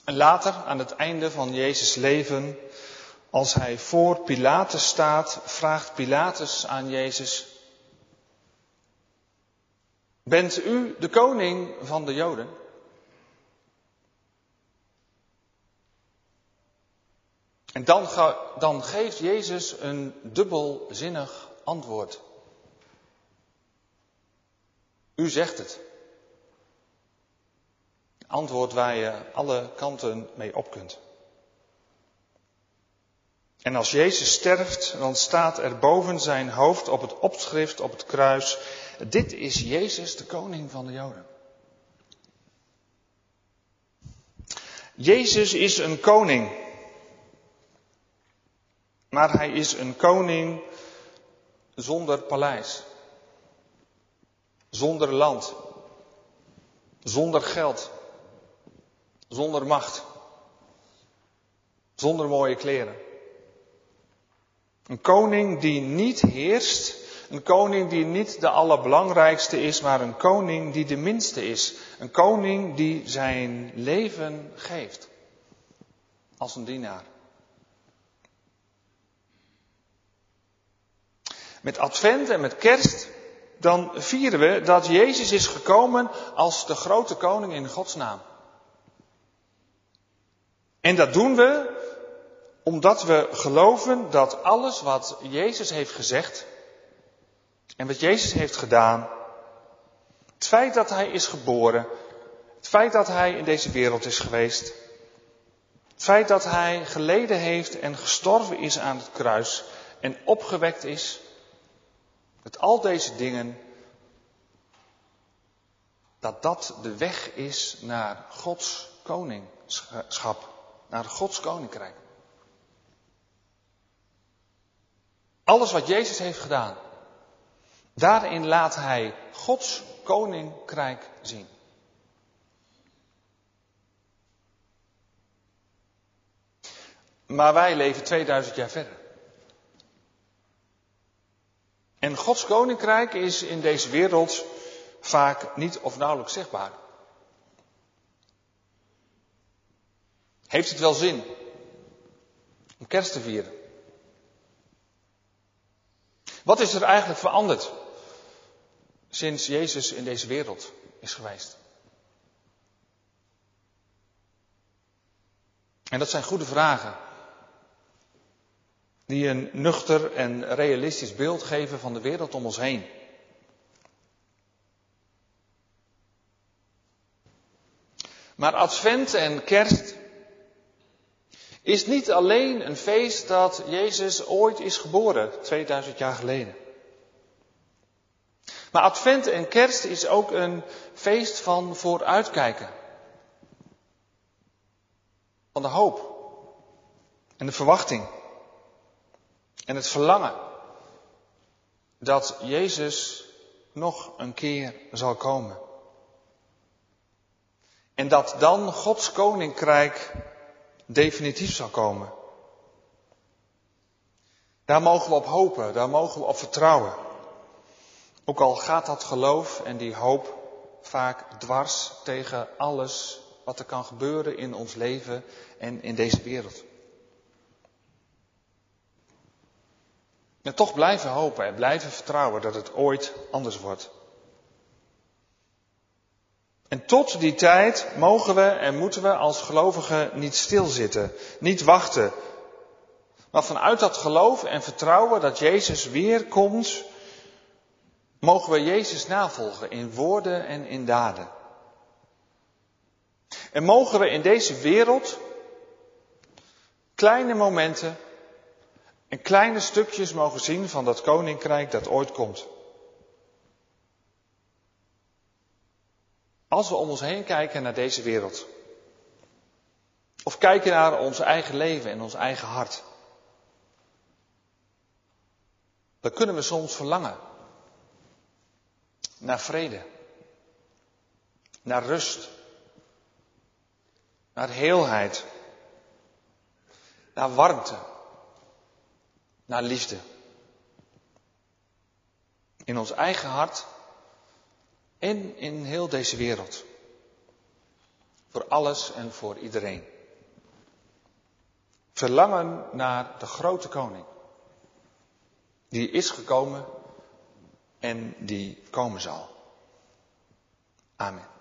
S1: En later, aan het einde van Jezus' leven, als hij voor Pilatus staat, vraagt Pilatus aan Jezus, bent u de koning van de Joden? En dan, dan geeft Jezus een dubbelzinnig antwoord. U zegt het. Antwoord waar je alle kanten mee op kunt. En als Jezus sterft, dan staat er boven zijn hoofd op het opschrift op het kruis, dit is Jezus, de koning van de Joden. Jezus is een koning. Maar hij is een koning zonder paleis. Zonder land. Zonder geld. Zonder macht. Zonder mooie kleren. Een koning die niet heerst. Een koning die niet de allerbelangrijkste is, maar een koning die de minste is. Een koning die zijn leven geeft. Als een dienaar. Met Advent en met Kerst, dan vieren we dat Jezus is gekomen als de grote koning in Gods naam. En dat doen we omdat we geloven dat alles wat Jezus heeft gezegd en wat Jezus heeft gedaan, het feit dat Hij is geboren, het feit dat Hij in deze wereld is geweest, het feit dat Hij geleden heeft en gestorven is aan het kruis en opgewekt is, dat al deze dingen, dat dat de weg is naar Gods koningschap, naar Gods koninkrijk. Alles wat Jezus heeft gedaan, daarin laat Hij Gods koninkrijk zien. Maar wij leven 2000 jaar verder. En Gods koninkrijk is in deze wereld vaak niet of nauwelijks zichtbaar. Heeft het wel zin om kerst te vieren? Wat is er eigenlijk veranderd sinds Jezus in deze wereld is geweest? En dat zijn goede vragen die een nuchter en realistisch beeld geven van de wereld om ons heen. Maar Advent en Kerst is niet alleen een feest dat Jezus ooit is geboren, 2000 jaar geleden. Maar Advent en Kerst is ook een feest van vooruitkijken. Van de hoop en de verwachting. En het verlangen dat Jezus nog een keer zal komen. En dat dan Gods koninkrijk definitief zal komen. Daar mogen we op hopen, daar mogen we op vertrouwen. Ook al gaat dat geloof en die hoop vaak dwars tegen alles wat er kan gebeuren in ons leven en in deze wereld. En toch blijven hopen en blijven vertrouwen dat het ooit anders wordt. En tot die tijd mogen we en moeten we als gelovigen niet stilzitten, niet wachten. Maar vanuit dat geloof en vertrouwen dat Jezus weer komt, mogen we Jezus navolgen in woorden en in daden. En mogen we in deze wereld kleine momenten en kleine stukjes mogen zien van dat koninkrijk dat ooit komt. Als we om ons heen kijken naar deze wereld. Of kijken naar ons eigen leven en ons eigen hart. Dan kunnen we soms verlangen. Naar vrede. Naar rust. naar heelheid, naar warmte, naar liefde. In ons eigen hart en in heel deze wereld. Voor alles en voor iedereen. Verlangen naar de grote koning. Die is gekomen en die komen zal. Amen.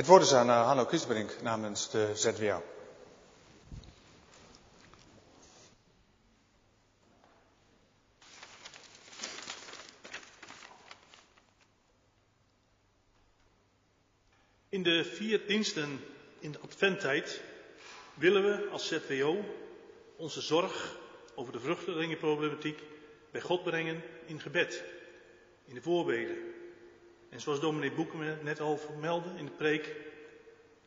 S1: Het woord is aan uh, Hanno Kiesbrink namens de ZWO.
S14: In de vier diensten in de adventtijd willen we als ZWO onze zorg over de vruchtelingenproblematiek bij God brengen in gebed, in de voorbeden. En zoals dominee Boeken net al vermeldde in de preek,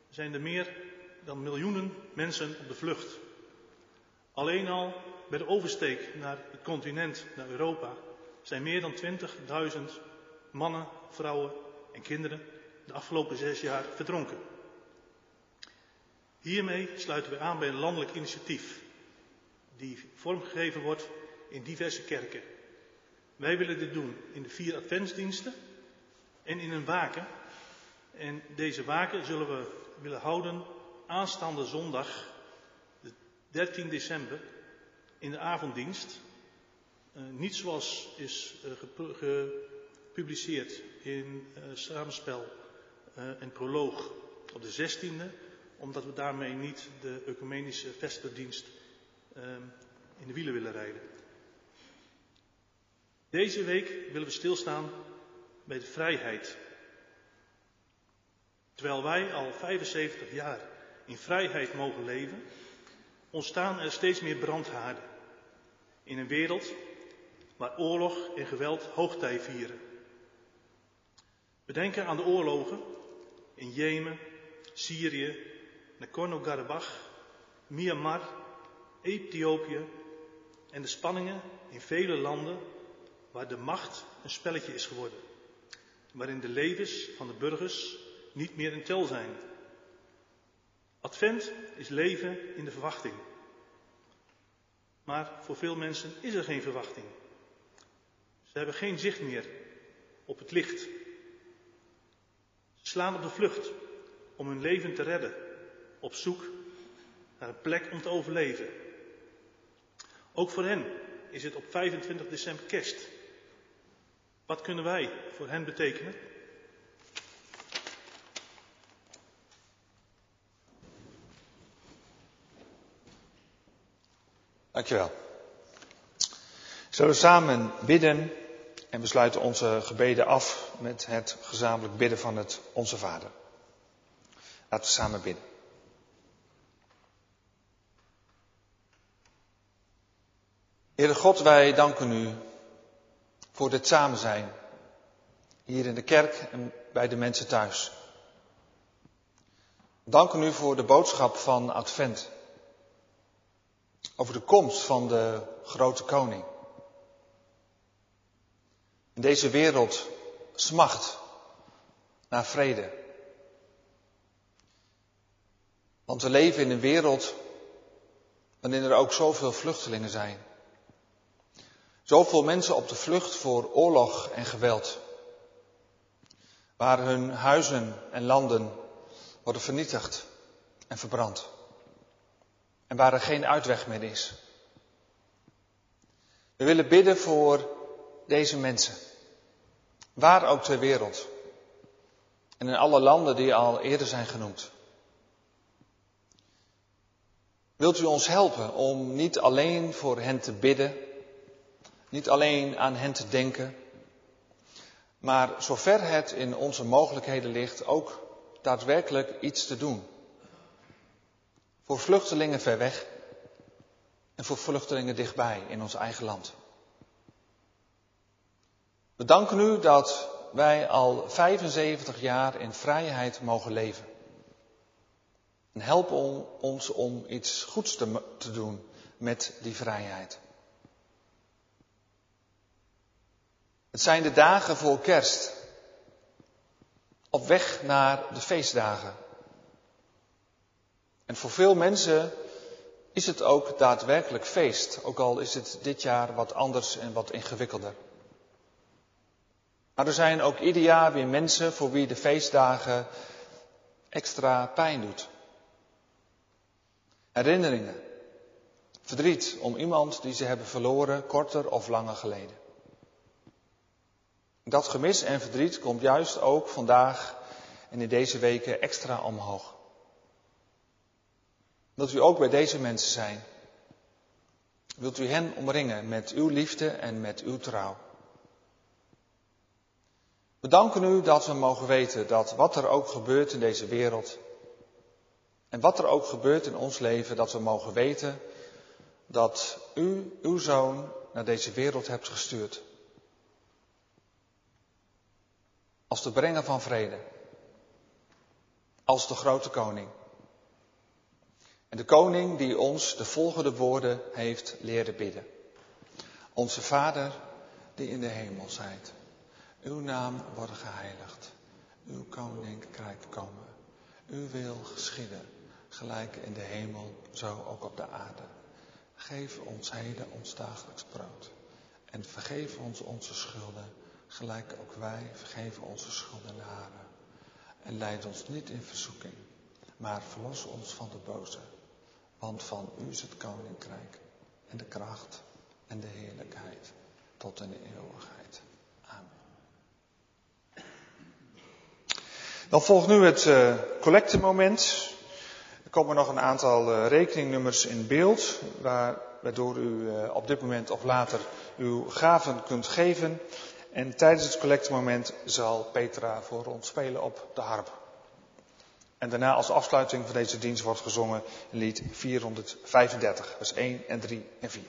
S14: zijn er meer dan miljoenen mensen op de vlucht. Alleen al bij de oversteek naar het continent, naar Europa, zijn meer dan 20.000 mannen, vrouwen en kinderen de afgelopen zes jaar verdronken. Hiermee sluiten we aan bij een landelijk initiatief die vormgegeven wordt in diverse kerken. Wij willen dit doen in de vier adventsdiensten en in een waken. En deze waken zullen we willen houden aanstaande zondag, de 13 december, in de avonddienst. Uh, niet zoals is uh, gepubliceerd in uh, samenspel en proloog op de 16e, omdat we daarmee niet de ecumenische vesperdienst in de wielen willen rijden. Deze week willen we stilstaan de vrijheid. Terwijl wij al 75 jaar in vrijheid mogen leven, ontstaan er steeds meer brandhaarden. In een wereld waar oorlog en geweld hoogtij vieren. We denken aan de oorlogen in Jemen, Syrië, Nagorno-Karabakh, Myanmar, Ethiopië en de spanningen in vele landen waar de macht een spelletje is geworden. Waarin de levens van de burgers niet meer in tel zijn. Advent is leven in de verwachting. Maar voor veel mensen is er geen verwachting. Ze hebben geen zicht meer op het licht. Ze slaan op de vlucht om hun leven te redden, op zoek naar een plek om te overleven. Ook voor hen is het op 25 december kerst. Wat kunnen wij voor hen betekenen?
S1: Dankjewel. Zullen we samen bidden en we sluiten onze gebeden af met het gezamenlijk bidden van het Onze Vader. Laten we samen bidden. Heere God, wij danken u voor dit samen zijn. Hier in de kerk en bij de mensen thuis. Danken u voor de boodschap van Advent. Over de komst van de grote koning. Deze wereld smacht naar vrede. Want we leven in een wereld waarin er ook zoveel vluchtelingen zijn. Zoveel mensen op de vlucht voor oorlog en geweld. Waar hun huizen en landen worden vernietigd en verbrand. En waar er geen uitweg meer is. We willen bidden voor deze mensen. Waar ook ter wereld. En in alle landen die al eerder zijn genoemd. Wilt u ons helpen om niet alleen voor hen te bidden, niet alleen aan hen te denken, maar zover het in onze mogelijkheden ligt ook daadwerkelijk iets te doen. Voor vluchtelingen ver weg en voor vluchtelingen dichtbij in ons eigen land. We danken u dat wij al 75 jaar in vrijheid mogen leven. En help ons om iets goeds te, te doen met die vrijheid. Het zijn de dagen voor kerst. Op weg naar de feestdagen. En voor veel mensen is het ook daadwerkelijk feest, ook al is het dit jaar wat anders en wat ingewikkelder. Maar er zijn ook ieder jaar weer mensen voor wie de feestdagen extra pijn doet. Herinneringen. Verdriet om iemand die ze hebben verloren, korter of langer geleden. Dat gemis en verdriet komt juist ook vandaag en in deze weken extra omhoog. Wilt u ook bij deze mensen zijn? Wilt u hen omringen met uw liefde en met uw trouw? We danken u dat we mogen weten dat wat er ook gebeurt in deze wereld, en wat er ook gebeurt in ons leven, dat we mogen weten dat u uw zoon naar deze wereld hebt gestuurd. Als de brenger van vrede. Als de grote koning. En de koning die ons de volgende woorden heeft leren bidden. Onze Vader die in de hemel zijt. Uw naam worden geheiligd. Uw koninkrijk komen. Uw wil geschieden gelijk in de hemel, zo ook op de aarde. Geef ons heden ons dagelijks brood. En vergeef ons onze schulden, gelijk ook wij vergeven onze schuldenaren. En leid ons niet in verzoeking, maar verlos ons van de boze. Want van u is het koninkrijk en de kracht en de heerlijkheid tot in de eeuwigheid. Amen. Dan volgt nu het uh, collectemoment komen nog een aantal uh, rekeningnummers in beeld, waar, waardoor u uh, op dit moment of later uw gaven kunt geven. En tijdens het collectemoment zal Petra voor ons spelen op de harp. En daarna als afsluiting van deze dienst wordt gezongen lied 435, vers 1 en 3 en 4.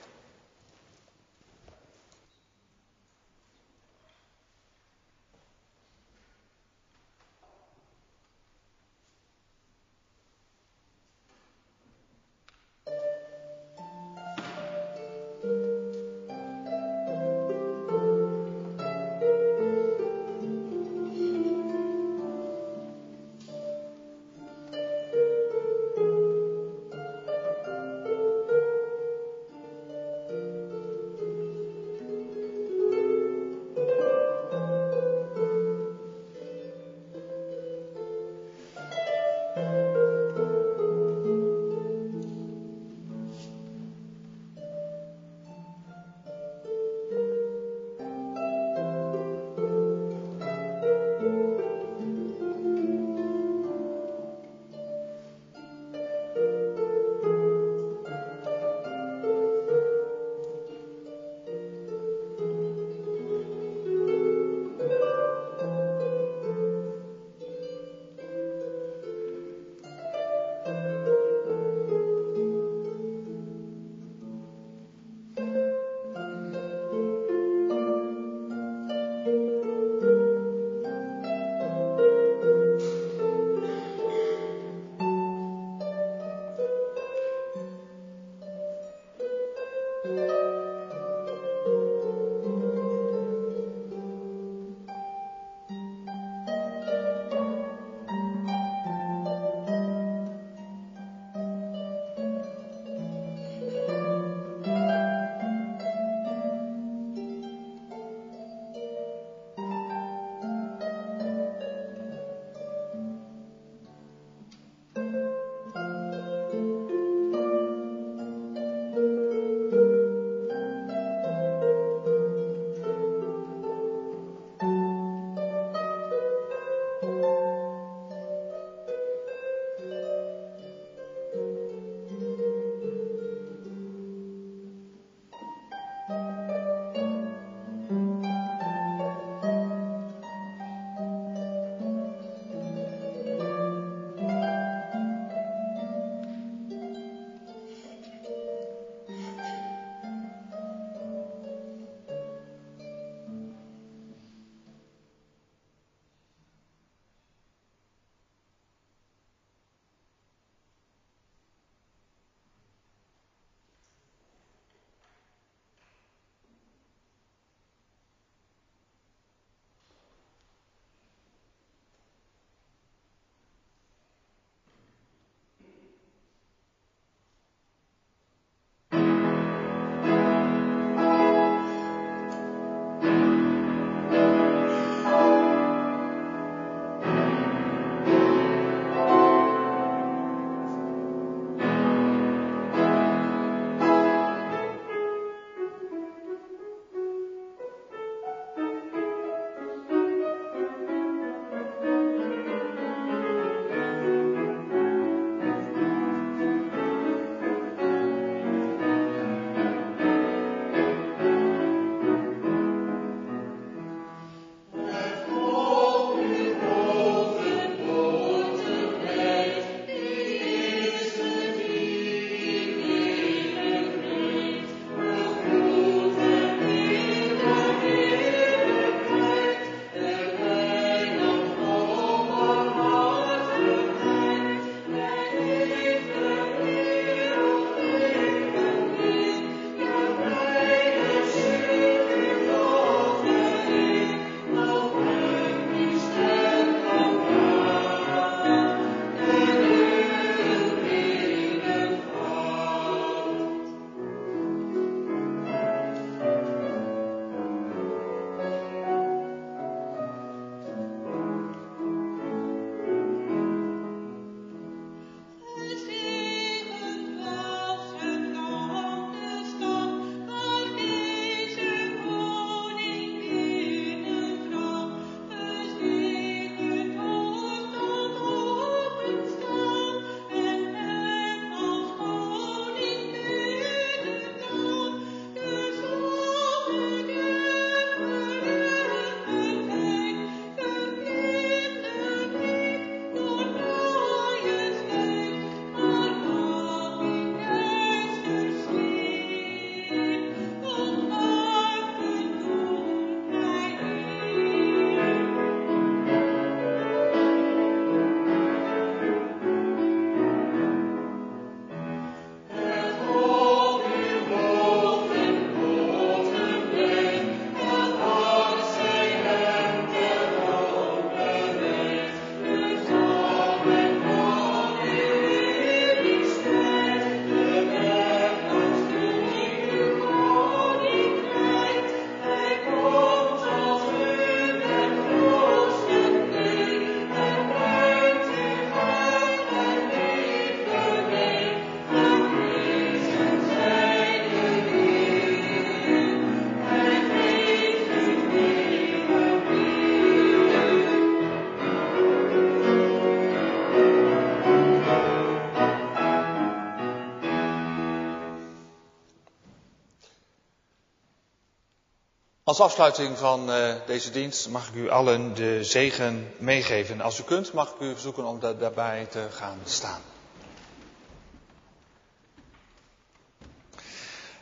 S1: Als afsluiting van uh, deze dienst mag ik u allen de zegen meegeven. Als u kunt, mag ik u verzoeken om da daarbij te gaan staan.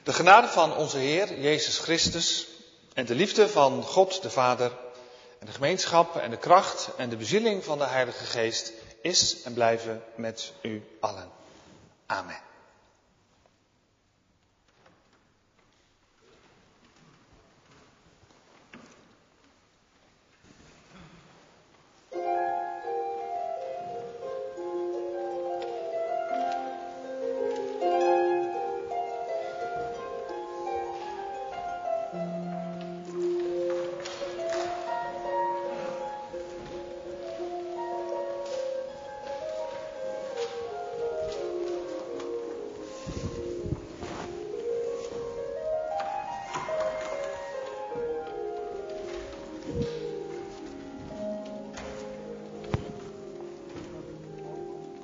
S1: De genade van onze Heer Jezus Christus en de liefde van God de Vader en de gemeenschap en de kracht en de bezieling van de Heilige Geest is en blijven met u allen. Amen.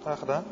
S1: Graag gedaan.